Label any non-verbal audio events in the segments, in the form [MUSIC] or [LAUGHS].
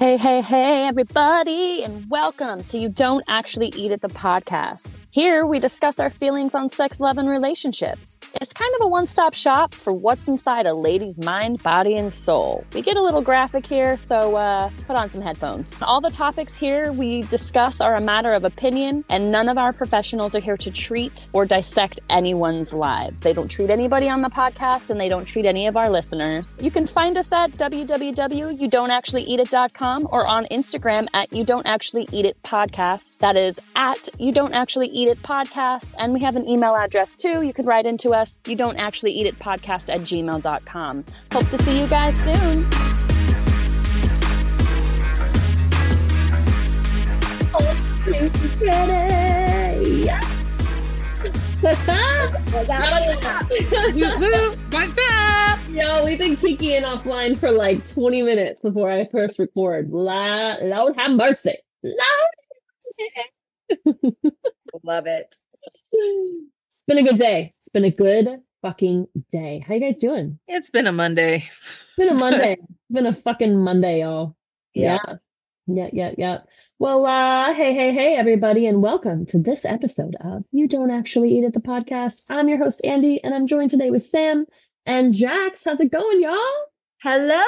Hey, hey, hey, everybody, and welcome to You Don't Actually Eat It, the podcast. Here we discuss our feelings on sex, love, and relationships. It's kind of a one stop shop for what's inside a lady's mind, body, and soul. We get a little graphic here, so uh, put on some headphones. All the topics here we discuss are a matter of opinion, and none of our professionals are here to treat or dissect anyone's lives. They don't treat anybody on the podcast, and they don't treat any of our listeners. You can find us at www.youdon'tactuallyeatit.com or on Instagram at You Don't Actually Eat It Podcast. That is at You Don't Actually Eat It Podcast. And we have an email address too. You could write into us, You Don't Actually Eat It Podcast at gmail.com. Hope to see you guys soon. Oh, What's up? Yo, we've been kicking offline for like 20 minutes before I first record. La- Lord have mercy. Lord. Love it. It's been a good day. It's been a good fucking day. How you guys doing? It's been a Monday. It's been a [LAUGHS] Monday. it's been a fucking Monday, y'all. Yeah. Yeah. Yeah, yeah, yeah. Well, uh, hey, hey, hey, everybody, and welcome to this episode of You Don't Actually Eat It, the podcast. I'm your host, Andi, and I'm joined today with Sam and Jax. How's it going, y'all? Hello.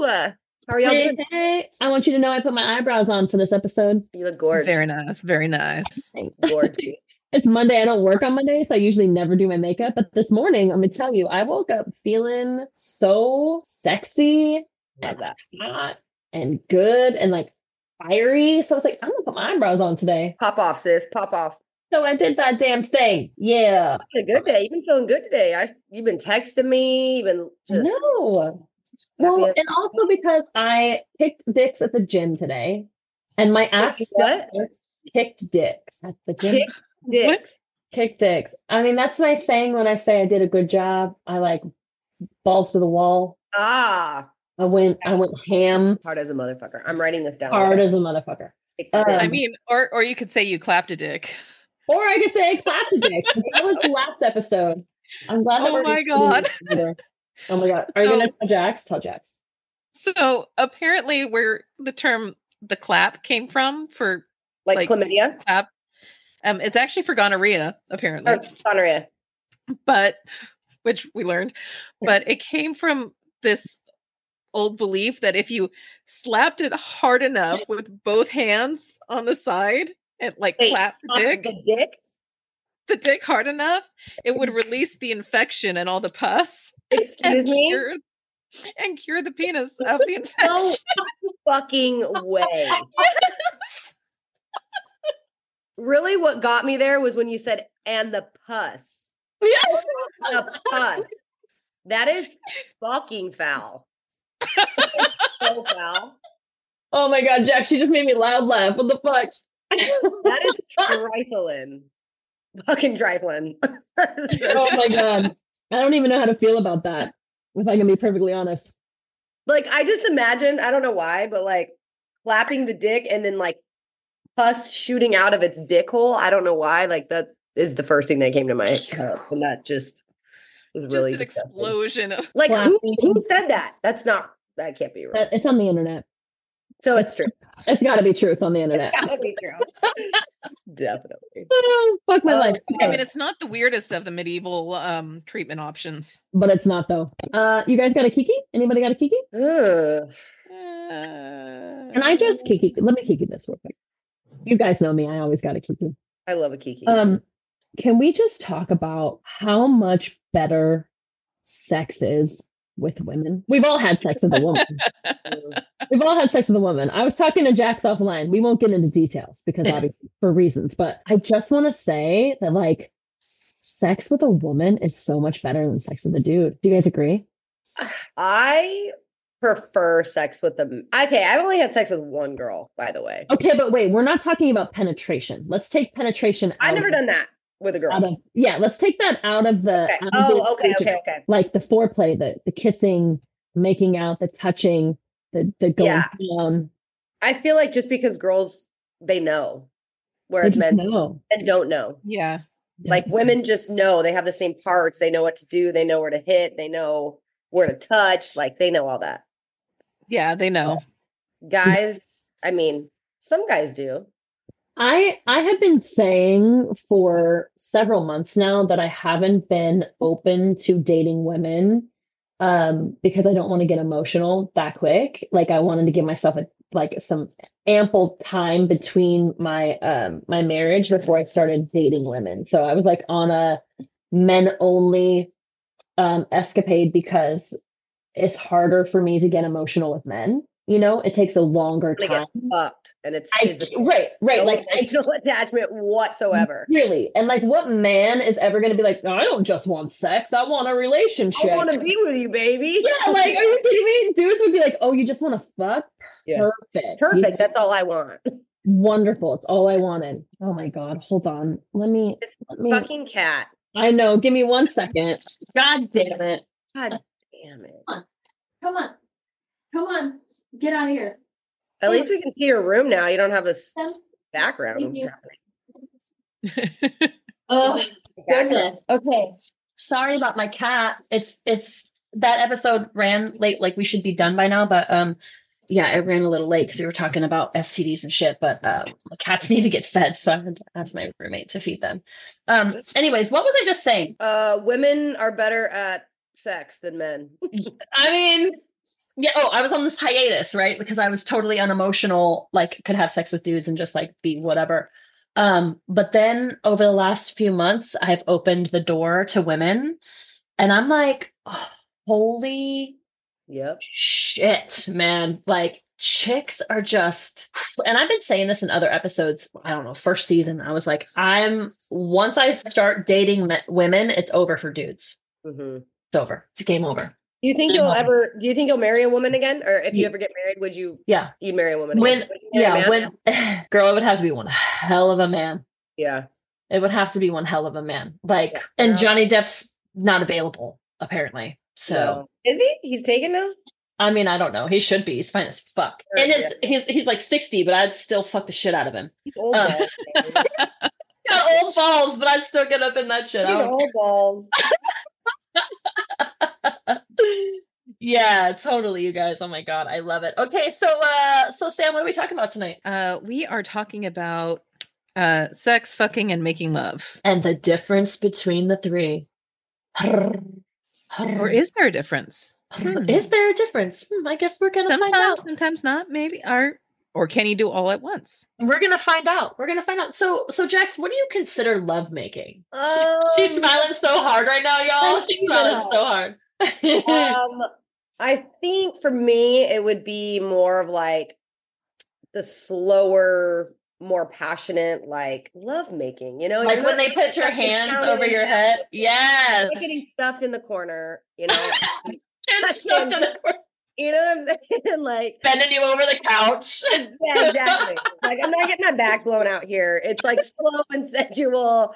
How are y'all Hey, doing? hey. I want you to know I put my eyebrows on for this episode. You look gorgeous. Very nice. Very nice. [LAUGHS] gorgeous. [LAUGHS] It's Monday. I don't work on Mondays. So I usually never do my makeup. But this morning, I'm going to tell you, I woke up feeling so sexy Love that. hot and good and like fiery. So I was like, I'm gonna put my eyebrows on today. Pop off, sis. Pop off. So I did that damn thing. Yeah. A good day. You've been feeling good today. I you've been texting me. You've been just no. Well, and also because I kicked dicks at the gym today, and my ass what? kicked dicks at the gym. Kick dicks. Kick dicks. I mean, that's my saying when I say I did a good job. I like balls to the wall. Ah, I went. I went ham, hard as a motherfucker. I'm writing this down. hard as a motherfucker. Um. I mean, or or you could say you clapped a dick. Or I could say clap a dick. [LAUGHS] That was the last episode. I'm glad. Oh my God. Oh my god! Are you gonna tell Jax? Tell Jax. So apparently, where the term the clap came from for like, like- chlamydia clap, um, it's actually for gonorrhea, apparently, or gonorrhea. but which we learned, but it came from this old belief that if you slapped it hard enough with both hands on the side and like Wait, clap the dick, the dick. the dick hard enough, it would mm-hmm. release the infection and all the pus. [LAUGHS] Excuse me. cure, and cure the penis of the infection. [LAUGHS] No fucking way. [LAUGHS] Yes. Really, what got me there was when you said and the pus. Yes. The pus. That is fucking foul. Foul. Oh my god, Jax, She just made me loud laugh. What the fuck? That is [LAUGHS] trifling. Fucking trifling. oh my god! I don't even know how to feel about that. If I can be perfectly honest. like I just imagine, I don't know why, but like clapping the dick and then like pus shooting out of its dick hole. I don't know why. Like that is the first thing that came to my head. And that just was really Just an disgusting. explosion of Like who, who said that? That's not that can't be right. It's on the internet. So it's true. [LAUGHS] It's got to be truth on the internet. It's gotta be true. [LAUGHS] Definitely. Oh, [LAUGHS] fuck my Oh, life. I mean, it's not the weirdest of the medieval um, treatment options. but it's not though. Uh, you guys got a kiki? Anybody got a kiki? Ugh. Can I just kiki? Let me kiki this real quick. You guys know me. I always got a kiki. I love a kiki. Um, can we just talk about how much better sex is with women? We've all had sex with a woman. [LAUGHS] We've all had sex with a woman. I was talking to Jax offline. We won't get into details because obviously [LAUGHS] for reasons, but I just want to say that like sex with a woman is so much better than sex with a dude. Do you guys agree? I prefer sex with them. Okay, I've only had sex with one girl, by the way. Okay, but wait, we're not talking about penetration. Let's take penetration out I've never done that with a girl. out of yeah, let's take that out of the Okay. out of oh, the Oh, okay, okay, okay. like the foreplay, the the kissing, making out, the touching, the the going Yeah. down. I feel like just because girls they know, whereas just men know. men don't know. Yeah. Like women just know they have the same parts. They know what to do. They know where to hit. They know where to touch. Like they know all that. Yeah, they know. guys, I mean, some guys do. I I have been saying for several months now that I haven't been open to dating women um because I don't want to get emotional that quick. Like I wanted to give myself a like some ample time between my um my marriage before I started dating women. So I was like on a men only um escapade because it's harder for me to get emotional with men. You know, it takes a longer time. fucked and it's I, right, right. No Like I [LAUGHS] attachment whatsoever. Really? And like what man is ever gonna be like, I don't just want sex, I want a relationship. I want to be with you, baby. yeah, [LAUGHS] like, are you kidding me? Dudes would be like, Oh, you just want to fuck? Yeah. Perfect. Perfect. That's all I want. [LAUGHS] Wonderful. It's all I wanted. Oh my god. Hold on. Let me It's let me Fucking cat. I know. Give me one second. God damn it. God damn it. Come on. Come on. Get out of here. At least we can see your room now. You don't have a s- Sam. background. Thank you. happening. [LAUGHS] Oh goodness. Okay. Sorry about my cat. It's it's that episode ran late, like we should be done by now, but um yeah, it ran a little late because we were talking about STDs and shit. But um the cats [LAUGHS] need to get fed, so I had to ask my roommate to feed them. Um, anyways, what was I just saying? Uh, women are better at sex than men. I mean, yeah, oh, I was on this hiatus, right? Because I was totally unemotional, like could have sex with dudes and just like be whatever. Um, but then over the last few months, I've opened the door to women and I'm like, oh, holy Yep. shit, man. Like chicks are just and I've been saying this in other episodes, I don't know, first season. I was like, I'm once I start dating women, it's over for dudes. hmm It's over. It's game over. Do you think you'll ever? Do you think you'll marry a woman again, or if you Ye- ever get married, would you? Yeah. You'd marry a woman. When again? Would you marry a yeah, when [SIGHS] girl, it would have to be one hell of a man. yeah. It would have to be one hell of a man. Like, Yeah. and Johnny Depp's not available apparently. So No. is he? He's taken now. I mean, I don't know. He should be. He's fine as fuck. Sure, And his, he's he's like sixty, but I'd still fuck the shit out of him. He's old Uh, balls. [LAUGHS] Got old balls, but I'd still get up in that shit. He's old balls. [LAUGHS] yeah, totally, you guys. Oh my god, I love it. Okay, so uh so Sam, what are we talking about tonight? uh, we are talking about uh, sex, fucking, and making love. And the difference between the three. Or is there a difference? Hmm. Is there a difference? Hmm, I guess we're gonna find out. Sometimes, sometimes not. Maybe. Or, or can you do all at once? We're gonna find out. We're gonna find out. So, so Jax, what do you consider love making? Um, She's smiling so hard right now, y'all. She's smiling so hard. [LAUGHS] um, I think for me, it would be more of like the slower, more passionate, like love making. You know, like when they put your hands over your head. [LAUGHS] Yes. getting stuffed in the corner. You [LAUGHS] know, stuck to the corner, you know what I'm saying? Like, bending you over the couch. yeah, exactly. like I'm not getting my back blown out here. It's like slow and sensual,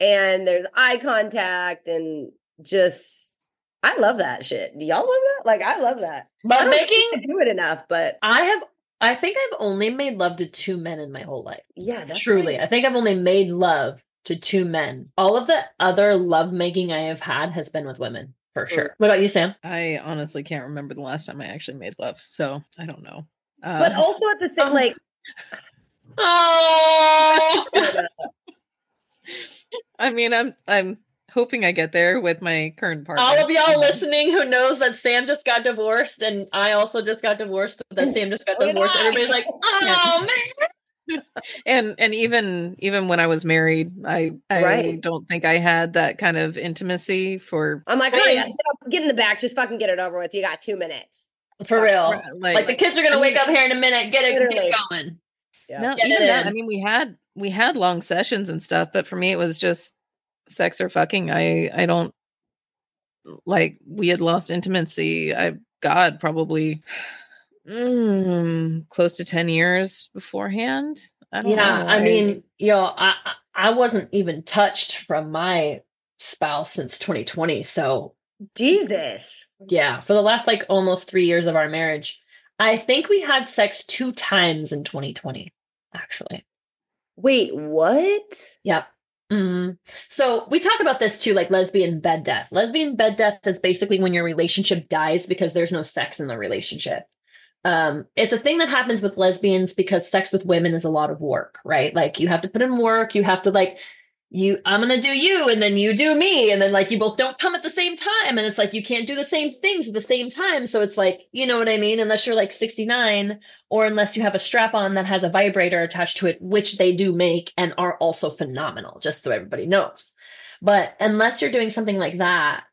and there's eye contact, and just I love that shit. Do y'all love that? Like, I love that. I Love don't think making. I do it enough, but I have. I think I've only made love to two men in my whole life. yeah, that's Truly, it. I think I've only made love to two men. All of the other love making I have had has been with women, for Mm. sure. What about you, Sam? I honestly can't remember the last time I actually made love. So I don't know. Uh, But also at the same, [LAUGHS] Um, like, [LAUGHS] [LAUGHS] Oh, I mean, I'm I'm hoping I get there with my current partner. all of y'all listening who knows that Sam just got divorced and I also just got divorced, but that Sam just got So divorced. Everybody's like, [LAUGHS] oh man. [LAUGHS] and and even even when I was married, I I Right. don't think I had that kind of intimacy for I'm like, hey, get in the back, just fucking get it over with. You got two minutes. For real. like, Like the kids are gonna I wake mean- up here in a minute, get it, get it going. Yeah. no, Get even it that. I mean, we had we had long sessions and stuff, but for me, it was just sex or fucking. I I don't like we had lost intimacy. I God probably mm, close to ten years beforehand. I don't Yeah, know. I mean, yo, I I- I wasn't even touched from my spouse since 2020. So Jesus. yeah, for the last like almost three years of our marriage, I think we had sex two times in 2020, actually. Wait, what? Yep. Mhm. So we talk about this too, like lesbian bed death. Lesbian bed death is basically when your relationship dies because there's no sex in the relationship. um, it's a thing that happens with lesbians because sex with women is a lot of work, right? Like you have to put in work, you have to like you I'm going to do you and then you do me and then like you both don't come at the same time and it's like you can't do the same things at the same time. So it's like you know what I mean? Unless you're like 69 or unless you have a strap on that has a vibrator attached to it which they do make and are also phenomenal just so everybody knows. But unless you're doing something like that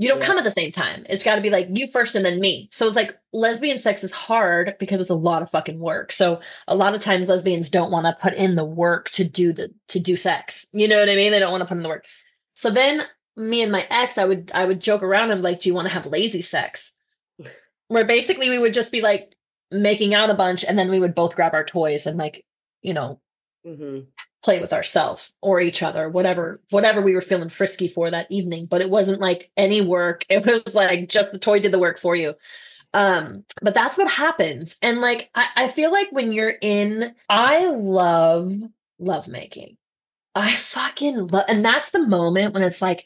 you don't Yeah. come at the same time. It's got to be like you first and then me. So it's like lesbian sex is hard because it's a lot of fucking work. So a lot of times lesbians don't want to put in the work to do the to do sex. You know what I mean? They don't want to put in the work. So then me and my ex, I would I would joke around and like, do you want to have lazy sex? Where basically we would just be like making out a bunch and then we would both grab our toys and like, you know, Mhm. Play with ourselves or each other, whatever, whatever we were feeling frisky for that evening. But it wasn't like any work. [LAUGHS] It was like just the toy did the work for you. Um, but that's what happens. And like I, I feel like when you're in, I love lovemaking. I fucking love and that's the moment when it's like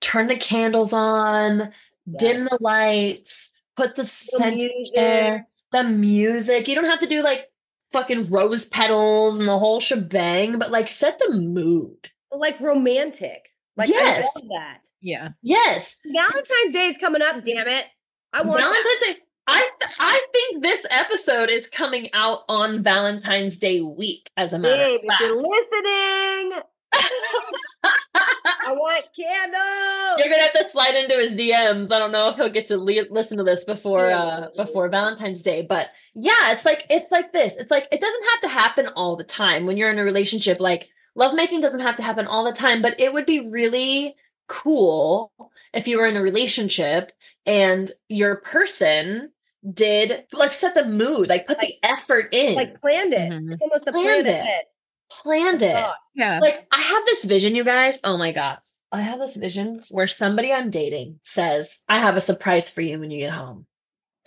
turn the candles on, dim the lights, put the The scent music. there, the music. You don't have to do like fucking rose petals and the whole shebang, but like set the mood. like romantic. Like Yes. I love that. Yeah. Yes. Valentine's Day is coming up. Damn it! I want that. Valentine's Day. I I think this episode is coming out on Valentine's Day week, as a matter Babe, of if you're listening, [LAUGHS] I want candles. You're gonna have to slide into his DMs. I don't know if he'll get to le- listen to this before uh before Valentine's Day, but yeah, it's like it's like this. It's like it doesn't have to happen all the time when you're in a relationship. Like lovemaking doesn't have to happen all the time, but it would be really cool if you were in a relationship and your person did like set the mood, like put the effort in, like planned it. Mhm. It's almost a Planned planned it. it. planned it. God. Yeah. Like I have this vision, you guys. Oh my god. I have this vision where somebody I'm dating says, I have a surprise for you when you get home.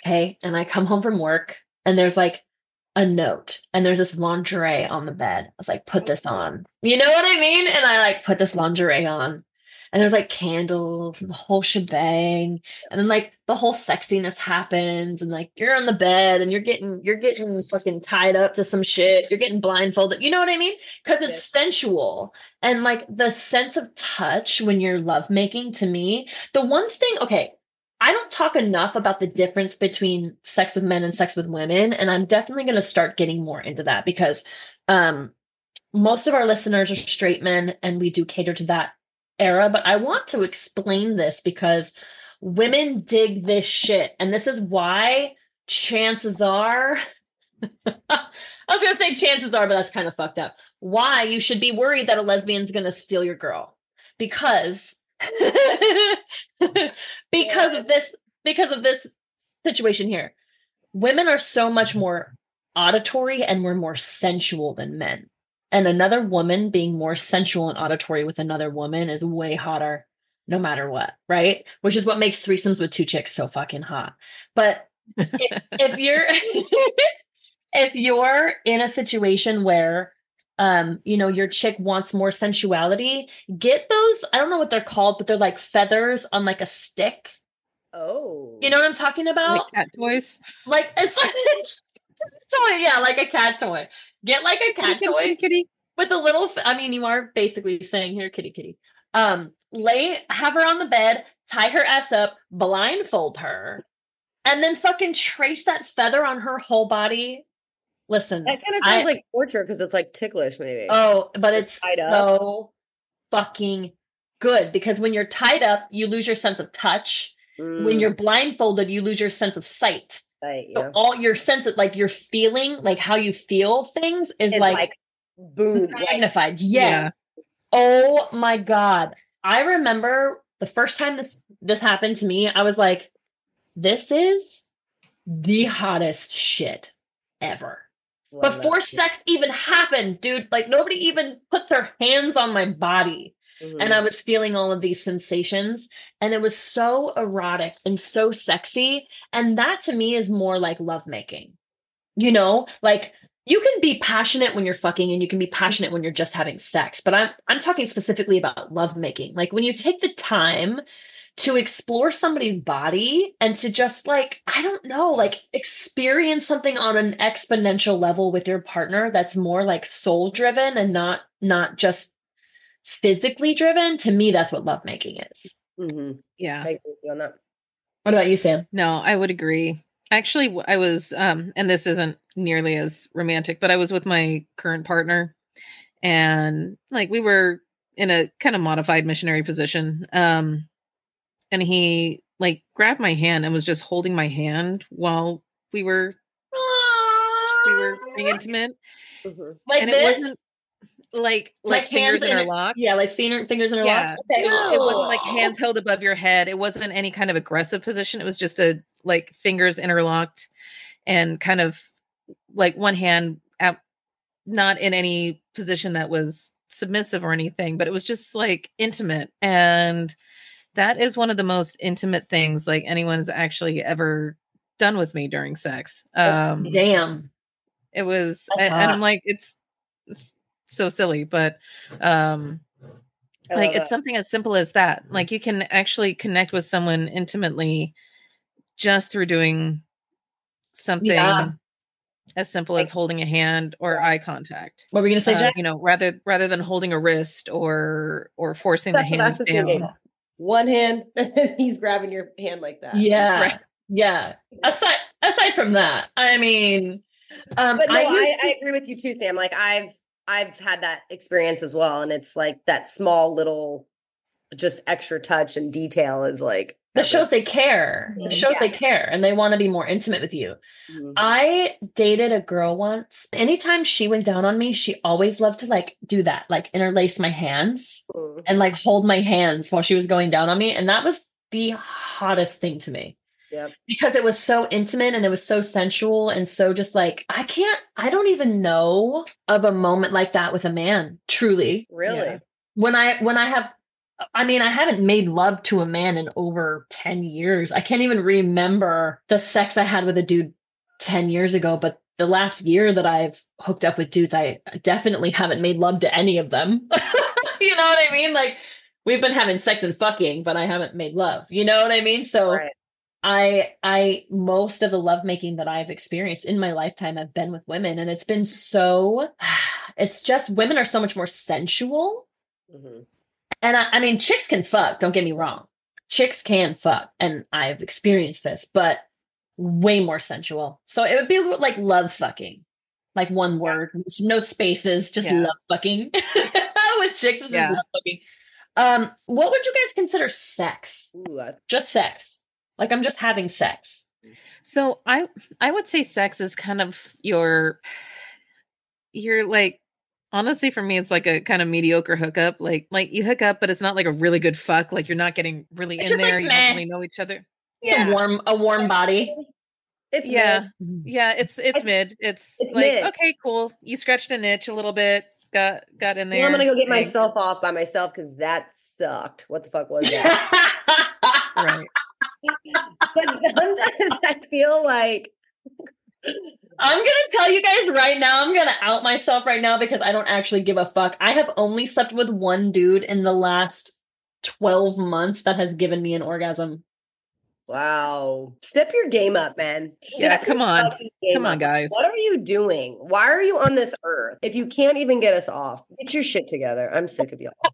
Okay. And I come home from work and there's like a note and there's this lingerie on the bed. I was like, put this on. You know what I mean? And I like put this lingerie on. And there's like candles and the whole shebang. And then like the whole sexiness happens. And like you're on the bed and you're getting you're getting fucking tied up to some shit. You're getting blindfolded. You know what I mean? Because it's Yes. sensual. And like the sense of touch when you're lovemaking to me, the one thing, okay, I don't talk enough about the difference between sex with men and sex with women. And I'm definitely going to start getting more into that because um, most of our listeners are straight men and we do cater to that era. But I want to explain this because women dig this shit. And this is why chances are, [LAUGHS] I was going to say chances are, but that's kind of fucked up. Why you should be worried that a lesbian's going to steal your girl because [LAUGHS] because of this because of this situation here. Women are so much mm-hmm. more auditory and we're more sensual than men. And another woman being more sensual and auditory with another woman is way hotter no matter what right? Which is what makes threesomes with two chicks so fucking hot. But if, if [LAUGHS] you're [LAUGHS] if you're in a situation where um you know your chick wants more sensuality get those i don't know what they're called but they're like feathers on like a stick. Oh, you know what i'm talking about? Like cat toys. like it's like toy yeah like a cat toy. Get like a cat Kitty, toy kitty, kitty. with the little I mean you are basically saying here kitty kitty. Um lay have her on the bed tie her ass up blindfold her and then fucking trace that feather on her whole body listen that kind of I- sounds like torture because it's like ticklish, maybe. Oh, but it's tied up. so fucking good because when you're tied up, you lose your sense of touch. When Mm, you're blindfolded, you lose your sense of sight. right, So all your sense of like your feeling, like how you feel things is And, like, boom, like, magnified. yeah. Oh my god. I remember the first time this this happened to me, I was like, this is the hottest shit ever. Love Before sex even happened, dude, like nobody even put their hands on my body. Mhm. And I was feeling all of these sensations. And it was so erotic and so sexy. And that to me is more like lovemaking. You know, like you can be passionate when you're fucking and you can be passionate when you're just having sex. But I'm I'm talking specifically about lovemaking. Like when you take the time to explore somebody's body and to just like i don't know like experience something on an exponential level with your partner that's more like soul driven and not not just physically driven to me that's what lovemaking is hmm Yeah. I agree on that. what about you sam No, I would agree. Actually, i was, um, and this isn't nearly as romantic, but I was with my current partner, and like we were in a kind of modified missionary position. Um, and he like grabbed my hand and was just holding my hand while we were we were being intimate, Mhm. like and this it wasn't like like, fingers in interlocked. yeah like finger, fingers in a Yeah, okay. it, it wasn't like hands held above your head. It wasn't any kind of aggressive position. It was just a like fingers interlocked and kind of like one hand out, not in any position that was submissive or anything, but it was just like intimate. And that is one of the most intimate things like anyone's actually ever done with me during sex. Um, damn it was, and, and I'm like, it's, it's so silly, but um, like it's that. something as simple as that like you can actually connect with someone intimately just through doing something Yeah. as simple as holding a hand or eye contact what were you gonna say Uh, jack you know rather rather than holding a wrist or or forcing the That's I hands down One hand, [LAUGHS] he's grabbing your hand like that. yeah Right. yeah aside aside from that i mean um But no, I I, used I, agree with you too, Sam. Like I've I've had that experience as well, and it's like that small little, just extra touch and detail is like that shows they care it Mhm. shows Yeah. they care and they want to be more intimate with you Mhm. I dated a girl once. Anytime she went down on me, she always loved to like do that, like interlace my hands Mhm. and like hold my hands while she was going down on me. And that was the hottest thing to me. Yep. Because it was so intimate and it was so sensual and so just like, I can't, I don't even know of a moment like that with a man, truly. Really? Yeah. When I, when I have, I mean, I haven't made love to a man in over 10 years. I can't even remember the sex I had with a dude 10 years ago, but the last year that I've hooked up with dudes, I definitely haven't made love to any of them. [LAUGHS] you know what I mean? Like we've been having sex and fucking, but I haven't made love. You know what I mean? So Right. I I most of the lovemaking that I've experienced in my lifetime have been with women and it's been so [SIGHS] it's just women are so much more sensual Mhm. And I, I mean, chicks can fuck, don't get me wrong. Chicks can fuck, and I've experienced this, but way more sensual. So it would be like love fucking, like one word, no spaces, just Yeah. love fucking. [LAUGHS] With chicks, it's Yeah. love fucking. Um, what would you guys consider sex? Ooh, Just sex. Like I'm just having sex. so i i would say sex is kind of your you're like honestly for me it's like a kind of mediocre hookup like like you hook up but it's not like a really good fuck like you're not getting really It's in just like there you don't really know each other It's a warm, a warm body. It's Yeah. mid. Mm-hmm. Yeah, it's it's I- mid. It's, it's like mid. okay, cool. You scratched an itch a little bit. Got got in there. Well, I'm gonna go get Thanks. myself off by myself because that sucked. What the fuck was that? [LAUGHS] right. [LAUGHS] but sometimes I feel like I'm gonna tell you guys right now. I'm gonna out myself right now because I don't actually give a fuck. I have only slept with one dude in the last 12 months that has given me an orgasm. wow. Step your game up, man. Yeah, come on. Come on, up. guys. What are you doing? Why are you on this earth? If you can't even get us off, get your shit together. I'm sick of y'all. [LAUGHS]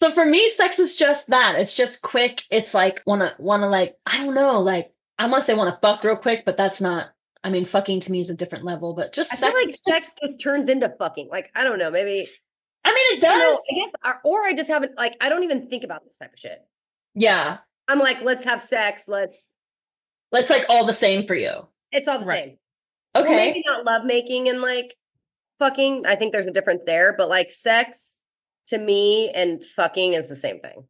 So for me, sex is just that. It's just quick. It's like wanna wanna like I don't know. Like I want to say want to fuck real quick, but that's not. I mean, fucking to me is a different level. But just I feel sex. like just- sex just turns into fucking. Like I don't know, maybe I mean, it I don't know, does. I guess, or, or I just haven't. Like I don't even think about this type of shit. Yeah, I'm like, let's have sex. Let's. it's like all the same for you. It's all the Right. same. Well, Okay. maybe not love making and like fucking. I think there's a difference there, but like sex to me and fucking is the same thing.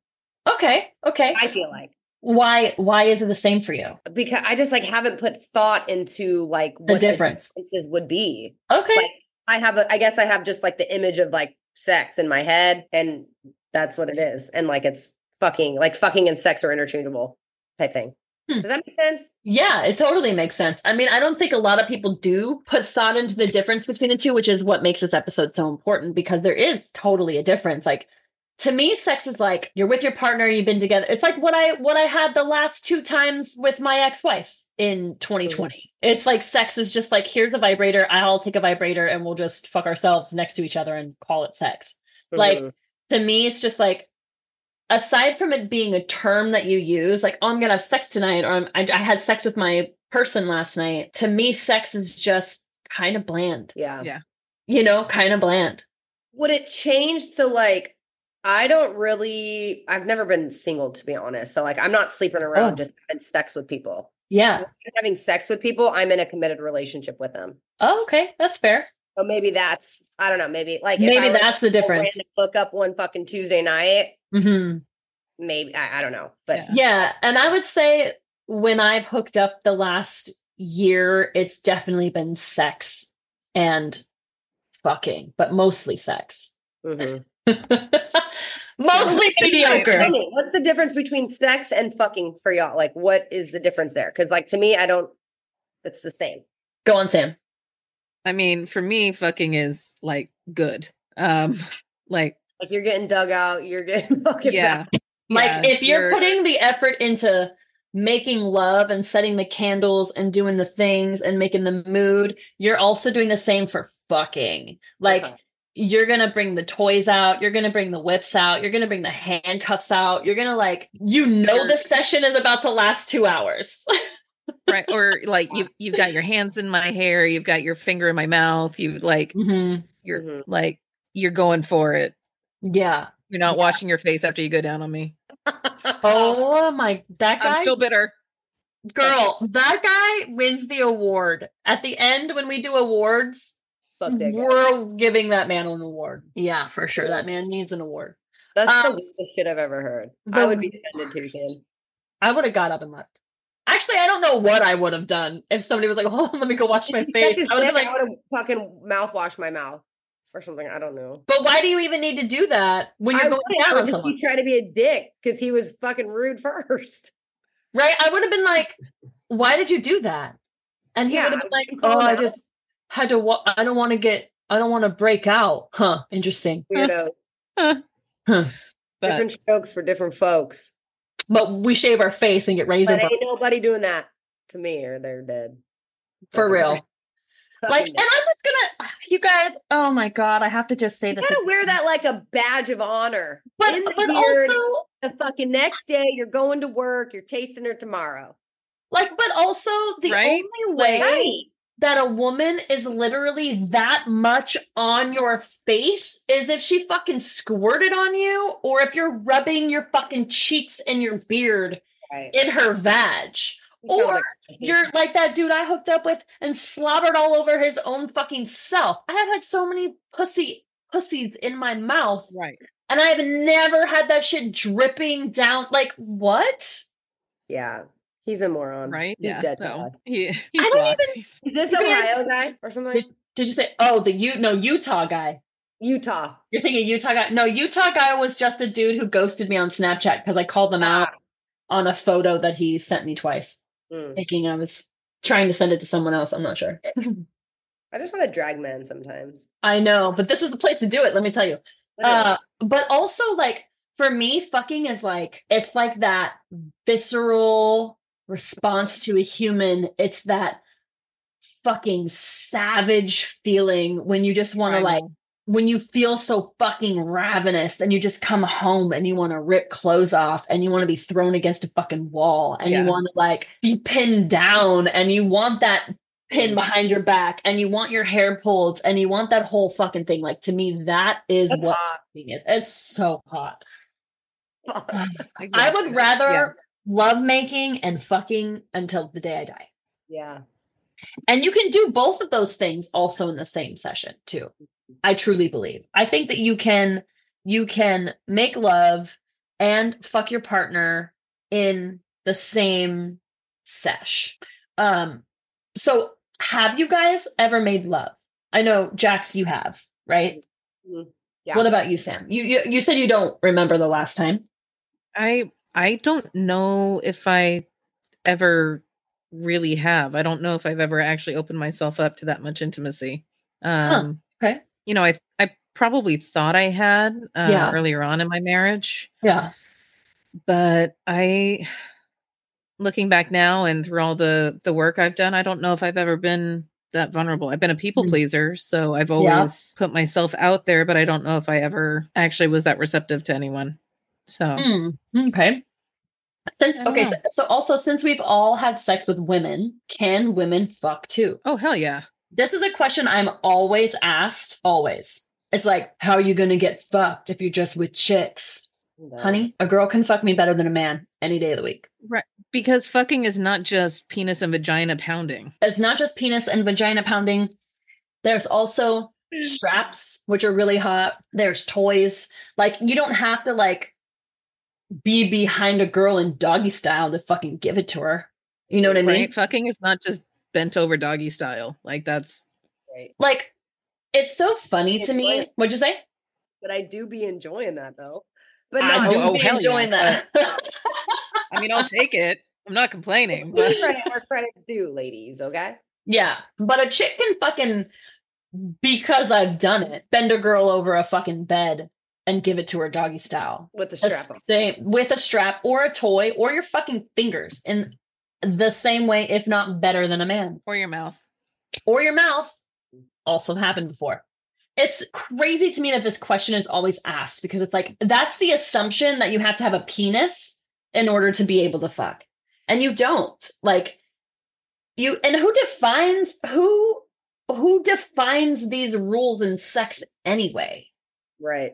Okay. Okay. I feel like Why? Why is it the same for you? because I just like haven't put thought into like The what difference. differences would be. Okay. Like I have a, I guess I have just like the image of like sex in my head, and that's what it is. And like it's fucking, like fucking and sex are interchangeable type thing. Hmm. Does that make sense? Yeah, it totally makes sense. I mean, I don't think a lot of people do put thought into the difference between the two, which is what makes this episode so important because there is totally a difference. Like to me sex is like you're with your partner you've been together it's like what i what i had the last two times with my ex-wife in 2020 it's like sex is just like here's a vibrator i'll take a vibrator and we'll just fuck ourselves next to each other and call it sex like Mhm. to me it's just like aside from it being a term that you use like oh i'm gonna have sex tonight or I'm, I, I had sex with my person last night to me sex is just kind of bland yeah. Yeah. you know kind of bland Would it change? So like, I don't really. I've never been single to be honest. So like, I'm not sleeping around Oh. just having sex with people. yeah having sex with people, I'm in a committed relationship with them. oh okay that's fair So maybe that's I don't know. Maybe like maybe that's the difference Hook up one fucking Tuesday night. hmm Maybe I, I don't know, but Yeah. Yeah. And I would say when I've hooked up the last year, it's definitely been sex and fucking, but mostly sex. Mhm. [LAUGHS] mostly mediocre. Tell What's the difference between sex and fucking for y'all? Like, what is the difference there? Because like to me, I don't. It's the same. Go on, Sam. I mean, for me, fucking is like good. Um, like Like you're getting dug out, you're getting [LAUGHS] fucking yeah, back. Like yeah, if you're, putting the effort into making love and setting the candles and doing the things and making the mood, you're also doing the same for fucking. Like Okay. You're gonna bring the toys out, you're gonna bring the whips out, you're gonna bring the handcuffs out, you're gonna like, you know, the session is about to last two hours. [LAUGHS] right, or like you you've got your hands in my hair, you've got your finger in my mouth, you like Mhm. you're Mhm. like you're going for it. Yeah. You're not washing your face after you go down on me. Oh my, that guy, I'm still bitter. girl, that guy wins the award at the end when we do awards. Fuck that guy. We're giving that man an award. Yeah, for sure. That man needs an award. That's um, the weirdest shit I've ever heard. I would be offended too. Sam. I would have got up and left. Actually, I don't know what I would have done if somebody was like, [LAUGHS] "Oh, let me go wash my face." I would have dick, been I like, would fucking mouthwashed my mouth or something. I don't know. "But why do you even need to do that when you're I going wouldn't, down on because someone?" He tried to be a dick because he was fucking rude [LAUGHS] first. Right? I would have been like, "Why did you do that?" And he Yeah, would have been like, "Oh, I just had to. Wa- I don't want to get. I don't want to break out." Huh? Interesting. Weirdo. Huh. But different strokes for different folks. But we shave our face and get razor But ain't nobody doing that to me, or they're dead. for real. Like, and I'm just gonna, you guys. Oh my god, I have to just say You this. gotta wear that like a badge of honor. But In the but beard, also the fucking next day you're going to work, you're tasting her tomorrow. like, but also the Right? only way Right. That a woman is literally that much on your face is if she fucking squirted on you or if you're rubbing your fucking cheeks and your beard Right. in her vag. Or You're like that dude I hooked up with and slobbered all over his own fucking self. I have had so many pussy pussies in my mouth right. and I've never had that shit dripping down. Like, what? yeah, he's a moron. Right. He's yeah. dead. to no. He, [LAUGHS] he's don't blocked. even- He's- Is this You Ohio guys- guy or something? Did, did you say, oh, the U no Utah guy? Utah. You're thinking Utah guy? No, Utah guy was just a dude who ghosted me on Snapchat because I called them out Ah. on a photo that he sent me twice, Mm. thinking I was trying to send it to someone else. I'm not sure. I just want to drag men sometimes. I know, but this is the place to do it. Let me tell you. Uh, but also like for me, fucking is like it's like that visceral response to a human. It's that fucking savage feeling when you just want to like when you feel so fucking ravenous and you just come home and you want to rip clothes off and you want to be thrown against a fucking wall and Yeah. you want to like be pinned down and you want that pin mm. behind your back and you want your hair pulled and you want that whole fucking thing like to me that is That's what hot. is it's so hot [LAUGHS] i would rather Yeah. Love making and fucking until the day i die yeah. and you can do both of those things also in the same session too. I truly believe. I think that you can you can make love and fuck your partner in the same sesh. Um so have you guys ever made love? I know Jax you have, right? Mhm. Yeah. What about you Sam? You, you you said you don't remember the last time. I I don't know if I ever really have. I don't know if I've ever actually opened myself up to that much intimacy. Um okay. you know, I I probably thought I had uh, Yeah. earlier on in my marriage. Yeah. but I looking back now and through all the the work I've done, I don't know if I've ever been that vulnerable. I've been a people Mm. pleaser, so I've always put myself out there, but I don't know if I ever actually was that receptive to anyone. So Mm, okay. Since okay, so, so also since we've all had sex with women, can women fuck too? oh hell yeah. This is a question I'm always asked. Always. It's like, how are you gonna get fucked if you're just with chicks? No. Honey, a girl can fuck me better than a man any day of the week. Right. Because fucking is not just penis and vagina pounding. It's not just penis and vagina pounding. There's also [CLEARS THROAT] straps, which are really hot. There's toys. Like you don't have to like be behind a girl in doggy style to fucking give it to her. You know what I mean? Right? Fucking is not just bent over doggy style. Like that's Right. Like it's so funny to me. like- What'd you say? But I do be enjoying that though. But I no, do oh, be hell yeah, enjoying that. [LAUGHS] I mean I'll take it. I'm not complaining, Give but credit where credit due, ladies. Okay. yeah, but a chick can fucking because I've done it. Bend a girl over a fucking bed and give it to her doggy style. With the The strap on. same- with a strap or a toy or your fucking fingers in the same way, if not better than a man or your mouth. or your mouth. Also happened before. It's crazy to me that this question is always asked because it's like that's the assumption that you have to have a penis in order to be able to fuck. And you don't. Like you and who defines who who defines these rules in sex anyway? Right.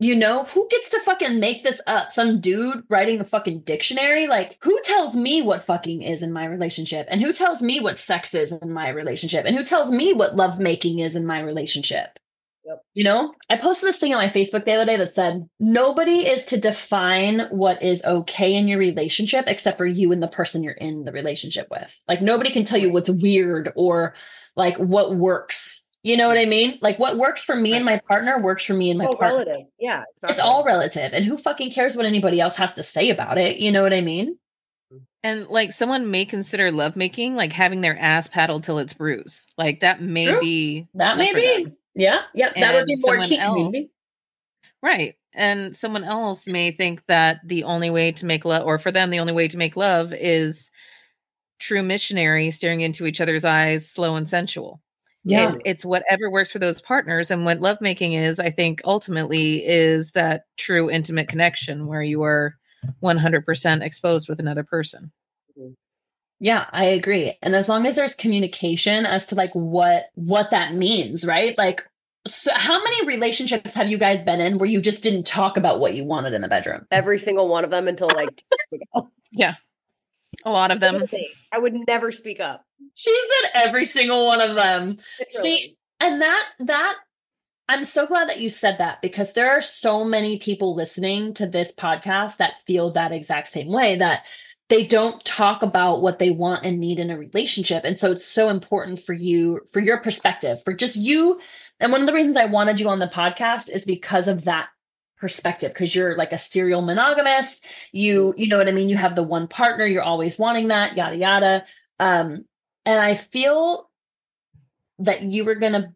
You know, who gets to fucking make this up? Some dude writing a fucking dictionary? Like, who tells me what fucking is in my relationship? And who tells me what sex is in my relationship? And who tells me what lovemaking is in my relationship? Yep. You know, I posted this thing on my Facebook the other day that said, nobody is to define what is okay in your relationship except for you and the person you're in the relationship with. Like, nobody can tell you what's weird or like what works. You know what I mean? Like, what works for me and my partner works for me and my Oh, partner relative. Yeah. Exactly. it's all relative and who fucking cares what anybody else has to say about it you know what i mean mm. And like someone may consider lovemaking like having their ass paddled till it's bruised. Like that may True. be that may be them. yeah yep that would be And more someone kink else maybe. right and someone else may think that the only way to make love or for them the only way to make love is true missionary staring into each other's eyes slow and sensual yeah. And it's whatever works for those partners and what lovemaking is i think ultimately is that true intimate connection where you are 100% exposed with another person. Mm-hmm. Yeah i agree and as long as there's communication as to like what what that means right? Like so how many relationships have you guys been in where you just didn't talk about what you wanted in the bedroom? Every single one of them until like two years ago. A lot of them I would never speak up. she said every single one of them Literally. See, and that that I'm so glad that you said that because there are so many people listening to this podcast that feel that exact same way that they don't talk about what they want and need in a relationship. And so it's so important for you, for your perspective, for just you. And one of the reasons I wanted you on the podcast is because of that perspective, because you're like a serial monogamist. You, you know what I mean? You have the one partner, you're always wanting that, yada, yada. Um, and I feel that you were going to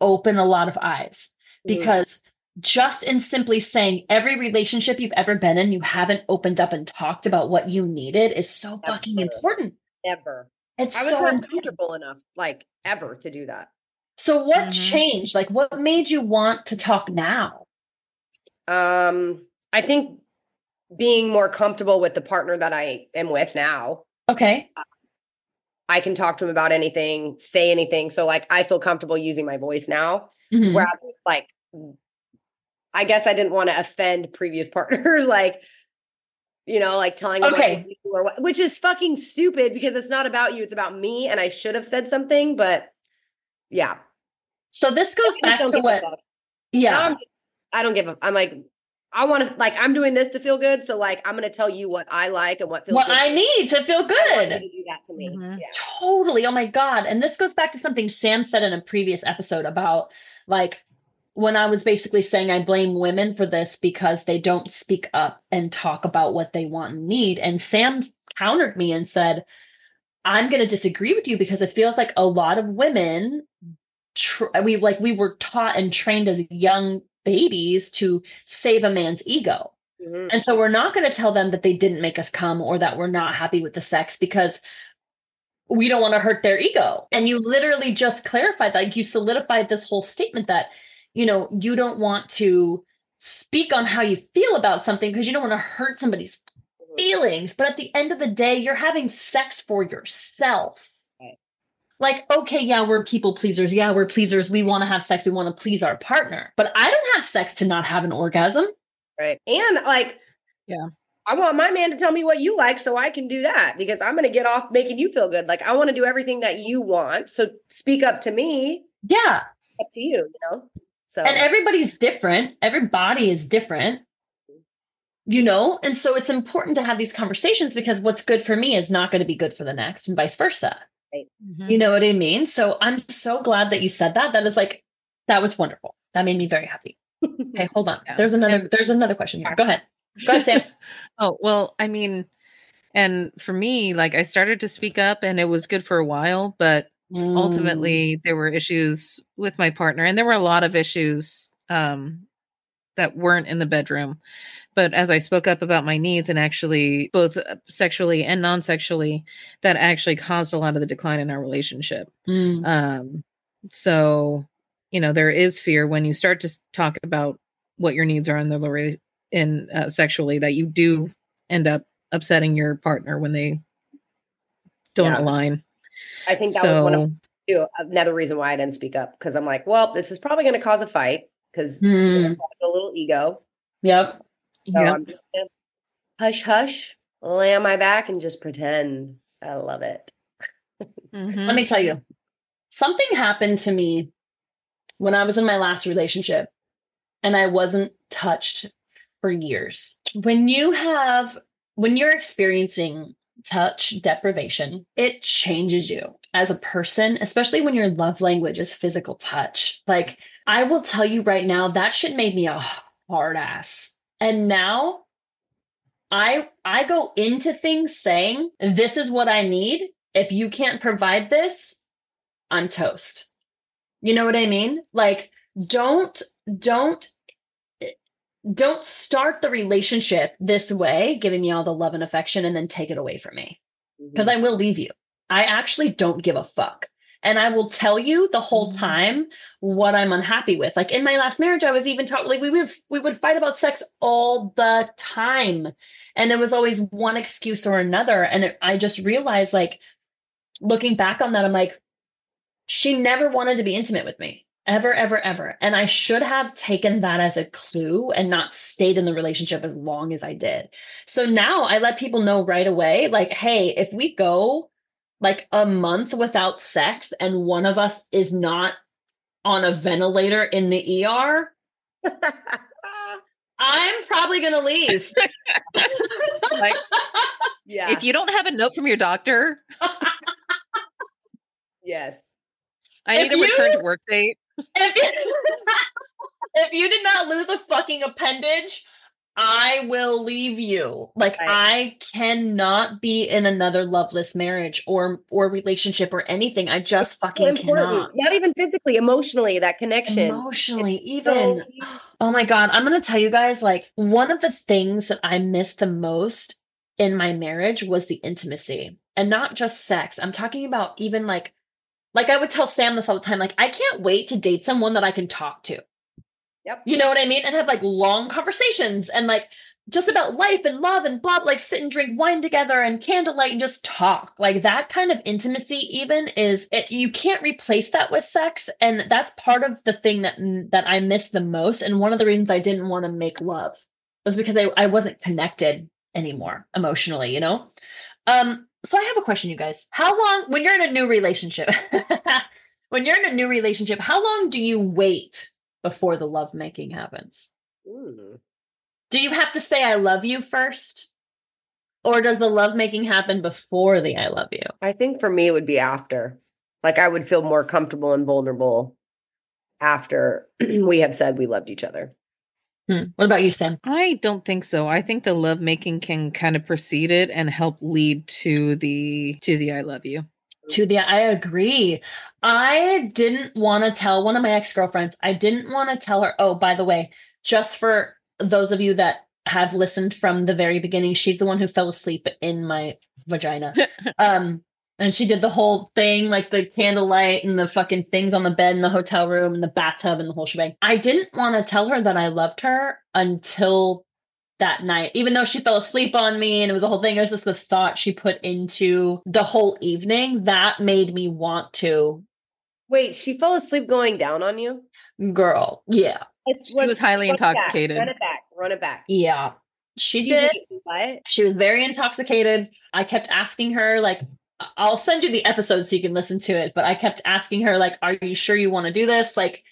open a lot of eyes Mm. because just in simply saying every relationship you've ever been in, you haven't opened up and talked about what you needed is so fucking important. Ever. It's I was so not comfortable enough, like ever, to do that. So what Mhm. changed? Like what made you want to talk now? Um, I think being more comfortable with the partner that I am with now, Okay. I can talk to him about anything, say anything. So like I feel comfortable using my voice now. Mhm. Where I, like I guess I didn't want to offend previous [LAUGHS] partners, like you know, like telling them Okay. what, which is fucking stupid because it's not about you, it's about me, and I should have said something, but yeah. So this goes back to what yeah. I'm- don't give a. I'm like, I want to like. I'm doing this to feel good, so like, I'm gonna tell you what I like and what feels. What good I need to feel I want you good. to do that to me. Mhm. Yeah. Totally. Oh my God. And this goes back to something Sam said in a previous episode about like when I was basically saying I blame women for this because they don't speak up and talk about what they want and need. And Sam countered me and said, I'm going to disagree with you because it feels like a lot of women tr- we like we were taught and trained as young babies to save a man's ego. Mhm. And so we're not going to tell them that they didn't make us come or that we're not happy with the sex because we don't want to hurt their ego. And you literally just clarified, like you solidified this whole statement that, you know, you don't want to speak on how you feel about something because you don't want to hurt somebody's feelings. But at the end of the day, you're having sex for yourself. Right. Like, okay, yeah, we're people pleasers. Yeah, we're pleasers. We want to have sex. We want to please our partner. But I don't have sex to not have an orgasm. Right. And like, Yeah. I want my man to tell me what you like so I can do that because I'm going to get off making you feel good. Like, I want to do everything that you want. So speak up to me, Yeah. up to you, you know? So, and everybody's different everybody is different you know and so it's important to have these conversations because what's good for me is not going to be good for the next and vice versa Mhm. you know what i mean? So i'm so glad that you said that. That is like that was wonderful. That made me very happy. [LAUGHS] Okay hold on. Yeah. there's another And- there's another question here. Go ahead. Go ahead sam. [LAUGHS] Oh well i mean and for me like i started to speak up and it was good for a while but Mm. ultimately there were issues with my partner and there were a lot of issues um that weren't in the bedroom but as i spoke up about my needs and actually both uh, sexually and non-sexually that actually caused a lot of the decline in our relationship Mm. um so you know there is fear when you start to talk about what your needs are in the in uh, sexually that you do end up upsetting your partner when they don't Yeah. align I think that was one of so too, another reason why I didn't speak up because I'm like, well, this is probably going to cause a fight because Mm. a little ego. yep So Yep. I'm just gonna hush, hush, lay on my back and just pretend I love it. mhm. Let me tell you, something happened to me when I was in my last relationship and I wasn't touched for years. When you have, when you're experiencing touch deprivation, it changes you as a person, especially when your love language is physical touch. Like, I will tell you right now, that shit made me a hard ass. And now I I go into things saying, this is what I need. If you can't provide this, I'm toast. You know what I mean? Like don't don't don't start the relationship this way, giving me all the love and affection and then take it away from me mm-hmm. because I will leave you. I actually don't give a fuck. And I will tell you the whole Mhm. time what I'm unhappy with. Like in my last marriage, I was even talking like we would we would fight about sex all the time. And it was always one excuse or another. And it, I just realized like looking back on that, I'm like, she never wanted to be intimate with me. Ever, ever, ever. And I should have taken that as a clue and not stayed in the relationship as long as I did. So now I let people know right away like, hey, if we go like a month without sex and one of us is not on a ventilator in the ER, I'm probably going to leave. [LAUGHS] Like, yeah. if you don't have a note from your doctor [LAUGHS] yes. i If need a you- return to work date [LAUGHS] if, you, if you did not lose a fucking appendage, I will leave you. Like Right. I cannot be in another loveless marriage or or relationship or anything. I just So fucking important. cannot. Not even physically, emotionally, that connection. Emotionally, So even Oh my God. I'm going to tell you guys like one of the things that I missed the most in my marriage was the intimacy and not just sex. I'm talking about even like, like I would tell Sam this all the time. Like, I can't wait to date someone that I can talk to. Yep. You know what I mean? And have like long conversations and like just about life and love and blah, like sit and drink wine together and candlelight and just talk. Like that kind of intimacy, even is it, you can't replace that with sex. And that's part of the thing that that I miss the most. And one of the reasons I didn't want to make love was because I, I wasn't connected anymore emotionally, you know? Um, so I have a question, you guys. How long when you're in a new relationship, [LAUGHS] when you're in a new relationship, how long do you wait before the love making happens? Mm. Do you have to say I love you first? Or does the love making happen before the I love you? I think for me, it would be after. Like I would feel more comfortable and vulnerable after [CLEARS THROAT] we have said we loved each other. Hmm. What about you, Sam? I don't think so. I think the love making can kind of precede it and help lead to the to the I love you. To the I agree. I didn't want to tell one of my ex-girlfriends. I didn't want to tell her, "Oh, by the way, just for those of you that have listened from the very beginning, she's the one who fell asleep in my vagina." [LAUGHS] um and she did the whole thing, like the candlelight and the fucking things on the bed in the hotel room and the bathtub and the whole shebang. I didn't want to tell her that I loved her until that night, even though she fell asleep on me and it was a whole thing. It was just the thought she put into the whole evening that made me want to. Wait, she fell asleep going down on you? Girl, yeah. It's She was highly run it back, intoxicated. Run it back. Run it back. Yeah. She You did. What? She was very intoxicated. I kept asking her, like, I'll send you the episode so you can listen to it. But I kept asking her, like, are you sure you want to do this? Like,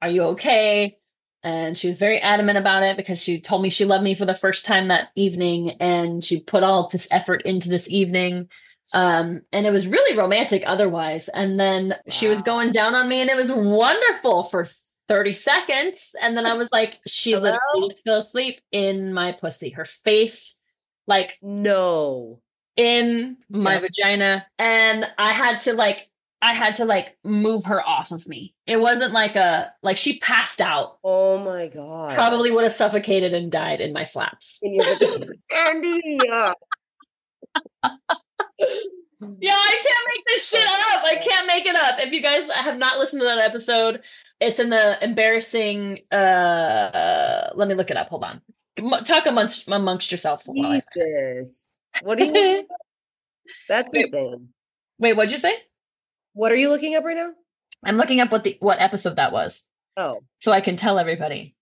are you okay? And she was very adamant about it because she told me she loved me for the first time that evening and she put all this effort into this evening. Um, and it was really romantic otherwise. And then she was going down on me and it was wonderful for 30 seconds. And then I was like, she Hello? literally fell asleep in my pussy. Her face, like No. in my Yeah. vagina and i had to like i had to like move her off of me it wasn't like a like she passed out Oh my god. probably would have suffocated and died in my flaps In your. Andi. [LAUGHS] yeah i can't make this shit up i can't make it up if you guys have not listened to that episode it's in the embarrassing uh uh let me look it up hold on talk amongst amongst yourself while I- Jesus. What do you [LAUGHS] That's Wait. insane. wait what'd you say What are you looking up right now? i'm looking up what the what episode that was Oh. so I can tell everybody.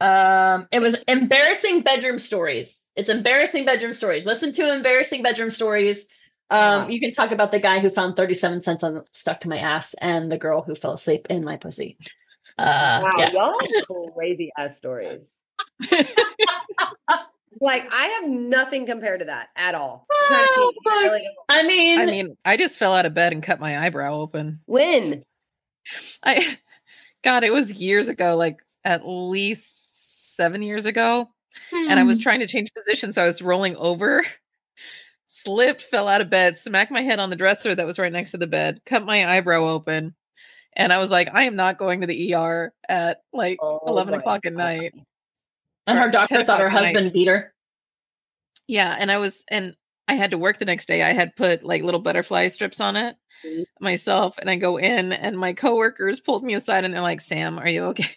Um, it was embarrassing bedroom stories. It's embarrassing bedroom stories. Listen to embarrassing bedroom stories. Um, Wow. you can talk about the guy who found 37 cents on stuck to my ass and the girl who fell asleep in my pussy. Uh, Wow, yeah. y'all have crazy ass stories. [LAUGHS] like I have nothing compared to that at all. I'm trying to Oh. I really I mean, I mean, I just fell out of bed and cut my eyebrow open. when? [LAUGHS] I, God, it was years ago, like at least seven years ago. And I was hmm. trying to change position. So I was rolling over, slipped, fell out of bed, smacked my head on the dresser that was right next to the bed, cut my eyebrow open. And I was like, I am not going to the ER at like Oh 11 my o'clock at night. And her doctor thought her o'clock night. husband beat her. Yeah. And I was, and I had to work the next day. I had put like little butterfly strips on it Mhm. myself. And I go in, and my coworkers pulled me aside and they're like, Sam, are you okay? [LAUGHS]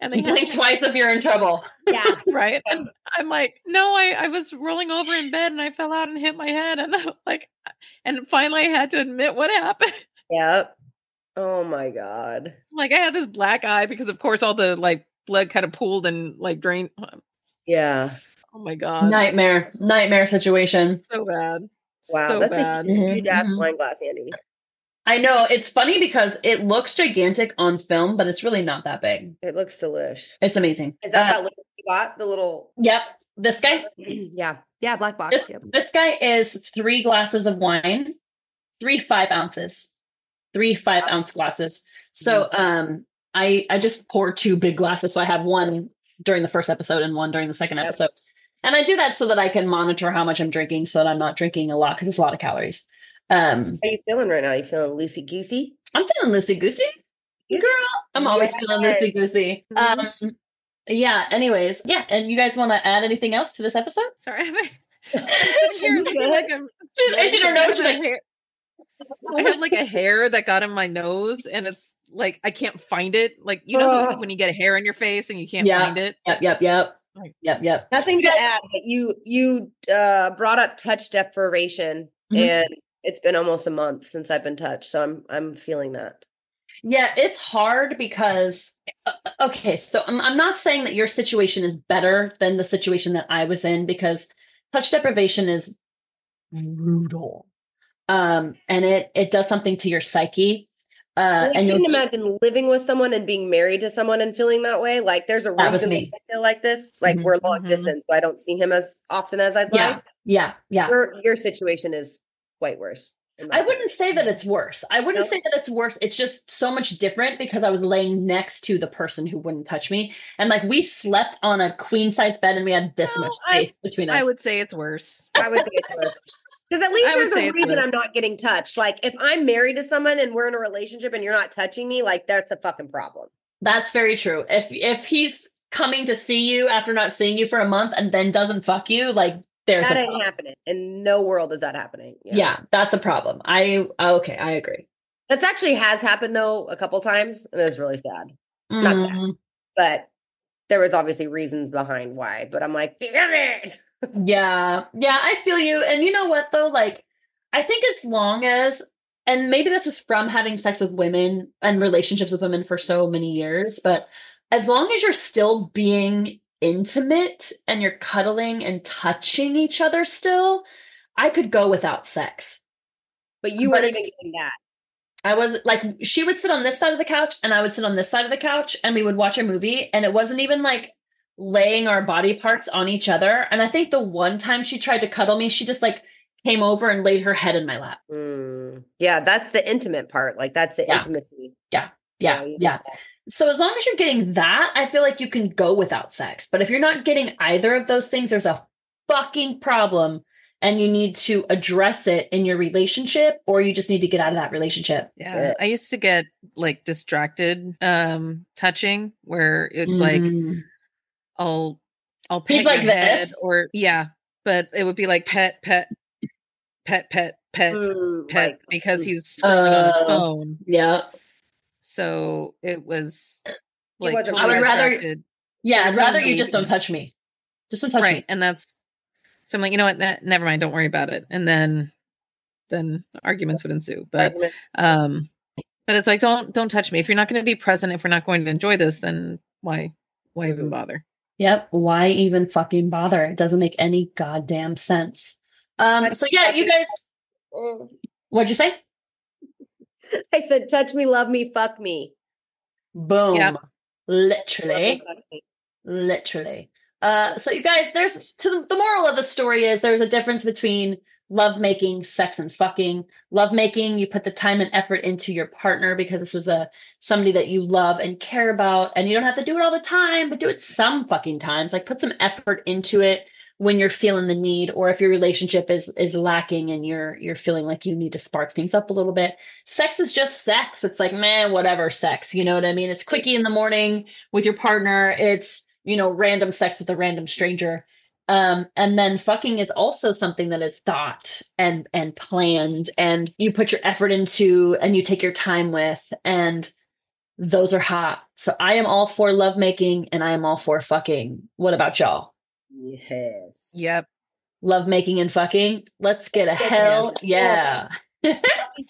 And they had Blink twice if you're in trouble. Yeah. [LAUGHS] right and i'm like no I, I was rolling over in bed and i fell out and hit my head [LAUGHS] and I'm like and finally i had to admit what happened Yep. Oh my god. like i had this black eye because of course all the like blood kind of pooled and like drained Yeah. oh my god Nightmare, nightmare situation. so bad Wow. so that's bad a huge Mhm, ass mhm. wine glass, Andi. I know it's funny because it looks gigantic on film, but it's really not that big. It looks delish. It's amazing. Is that Uh, that little you got? The little Yep. This guy, [CLEARS THROAT] Yeah. Yeah, black box. this, Yep. this guy is three glasses of wine, three five ounces, three five ounce glasses. So um I I just pour two big glasses. So I have one during the first episode and one during the second Yep. episode. And I do that so that I can monitor how much I'm drinking so that I'm not drinking a lot because it's a lot of calories. Um How you feeling right now? You feeling loosey goosey? I'm feeling loosey goosey. Girl, I'm always feeling loosey goosey. Mhm. Um yeah, anyways. Yeah. And you guys want to add anything else to this episode? sorry [LAUGHS] i'm [LAUGHS] sitting here looking like i'm She's itching her I have nose. She's like, hair- I have like a hair that got in my nose and it's like I can't find it. Like you know the- when you get a hair in your face and you can't Yeah. find it. Yep, yep, yep. Right. Yep, yep. Nothing to add. But you you uh brought up touch deprivation Mhm. and it's been almost a month since I've been touched. So I'm I'm feeling that. Yeah, it's hard because uh, okay, so I'm I'm not saying that your situation is better than the situation that I was in because touch deprivation is brutal. Um and it it does something to your psyche. Uh I and couldn't imagine living with someone and being married to someone and feeling that way. Like there's a reason me. I feel like this. Like Mhm. we're long Mhm. distance, so I don't see him as often as I'd Yeah. like. yeah, yeah. Your your situation is quite worse. I opinion. wouldn't say that it's worse. I wouldn't No? say that it's worse. It's just so much different because I was laying next to the person who wouldn't touch me. And like we slept on a queen size bed and we had this No, much I- space between us. I would say it's worse. I would say it's worse. Because at least I there's a reason. I'm not getting touched. Like if I'm married to someone and we're in a relationship and you're not touching me, like that's a fucking problem. That's very true. If if he's coming to see you after not seeing you for a month and then doesn't fuck you, like there's that ain't happening. In no world is that happening. Yeah. that's a problem. I okay, I agree. That's actually has happened though a couple times, and it was really sad. Not sad. Mhm. But there was obviously reasons behind why. But I'm like, damn it. [LAUGHS] Yeah. Yeah, I feel you. And you know what though? Like I think as long as and maybe this is from having sex with women and relationships with women for so many years, but as long as you're still being intimate and you're cuddling and touching each other still, I could go without sex. But you But weren't even that. I was like, she would sit on this side of the couch and I would sit on this side of the couch and we would watch a movie. And it wasn't even like laying our body parts on each other. And I think the one time she tried to cuddle me, she just like came over and laid her head in my lap. Mm. Yeah, that's the intimate part. Like that's the Yeah. intimacy. Yeah. Yeah. Yeah. that. So as long as you're getting that, I feel like you can go without sex. But if you're not getting either of those things, there's a fucking problem. And you need to address it in your relationship, or you just need to get out of that relationship. Yeah. I used to get like distracted um touching where it's like Mhm. I'll I'll pet like this? or yeah, but it would be like pet pet pet pet pet Mm, pet like, because he's scrolling on his Oh. phone. yeah. So it was like totally I would rather- Yeah, I'd rather you just don't touch me. Just don't touch right me. and that's so i'm like you know what ne- never mind don't worry about it and then then arguments would ensue but um but it's like don't don't touch me if you're not going to be present if we're not going to enjoy this then why why even bother Yep. Why even fucking bother? It doesn't make any goddamn sense. Um. So yeah, you guys. Mm. What'd you say? I said, touch me, love me, fuck me. Boom. Yep. Literally. Literally. Uh. So you guys, there's to the, moral of the story is there's a difference between love making, sex, and fucking. Love making, you put the time and effort into your partner because this is a somebody that you love and care about, and you don't have to do it all the time, but do it some fucking times. Like put some effort into it when you're feeling the need, or if your relationship is is lacking and you're you're feeling like you need to spark things up a little bit. Sex is just sex. It's like man, whatever sex. You know what I mean? It's quickie in the morning with your partner. It's you know random sex with a random stranger. Um, and then fucking is also something that is thought and and planned, and you put your effort into, and you take your time with, and those are hot. So I am all for lovemaking, and I am all for fucking. What about y'all? Yes. yep Lovemaking and fucking. Let's get a Yes. hell yeah.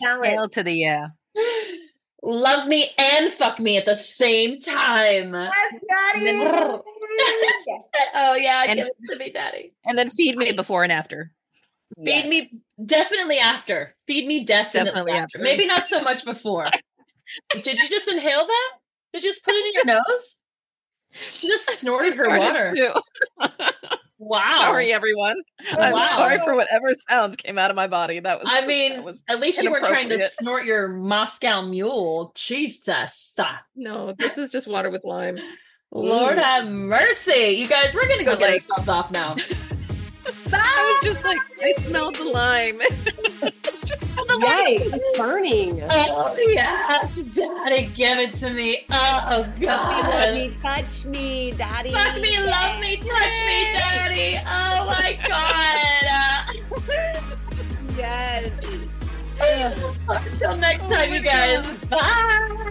Balance. hail to the yeah [LAUGHS] Love me and fuck me at the same time. Yes, daddy. And then- [LAUGHS] oh yeah, And- give it to me, daddy. and then feed me before and after Feed Yes. me definitely after. Feed me definitely, Definitely after. after. Maybe not so much before. [LAUGHS] Did you just inhale that? Did you just put it in your [LAUGHS] nose? You just snorted her water. Wow. sorry everyone i'm Wow. sorry for whatever sounds came out of my body that was I mean, was at least you weren't trying to snort your Moscow mule. Jesus. no this is just water with lime Lord Mm. have mercy. You guys, we're going to go But, get like- ourselves off now. [LAUGHS] i was just like i smelled the lime [LAUGHS] It's burning. Oh, yes. Daddy, give it to me. Oh, God. me, touch me, daddy. Fuck me, love me, touch me, daddy. Oh, my God. [LAUGHS] Yes. Until next time, you guys. Bye.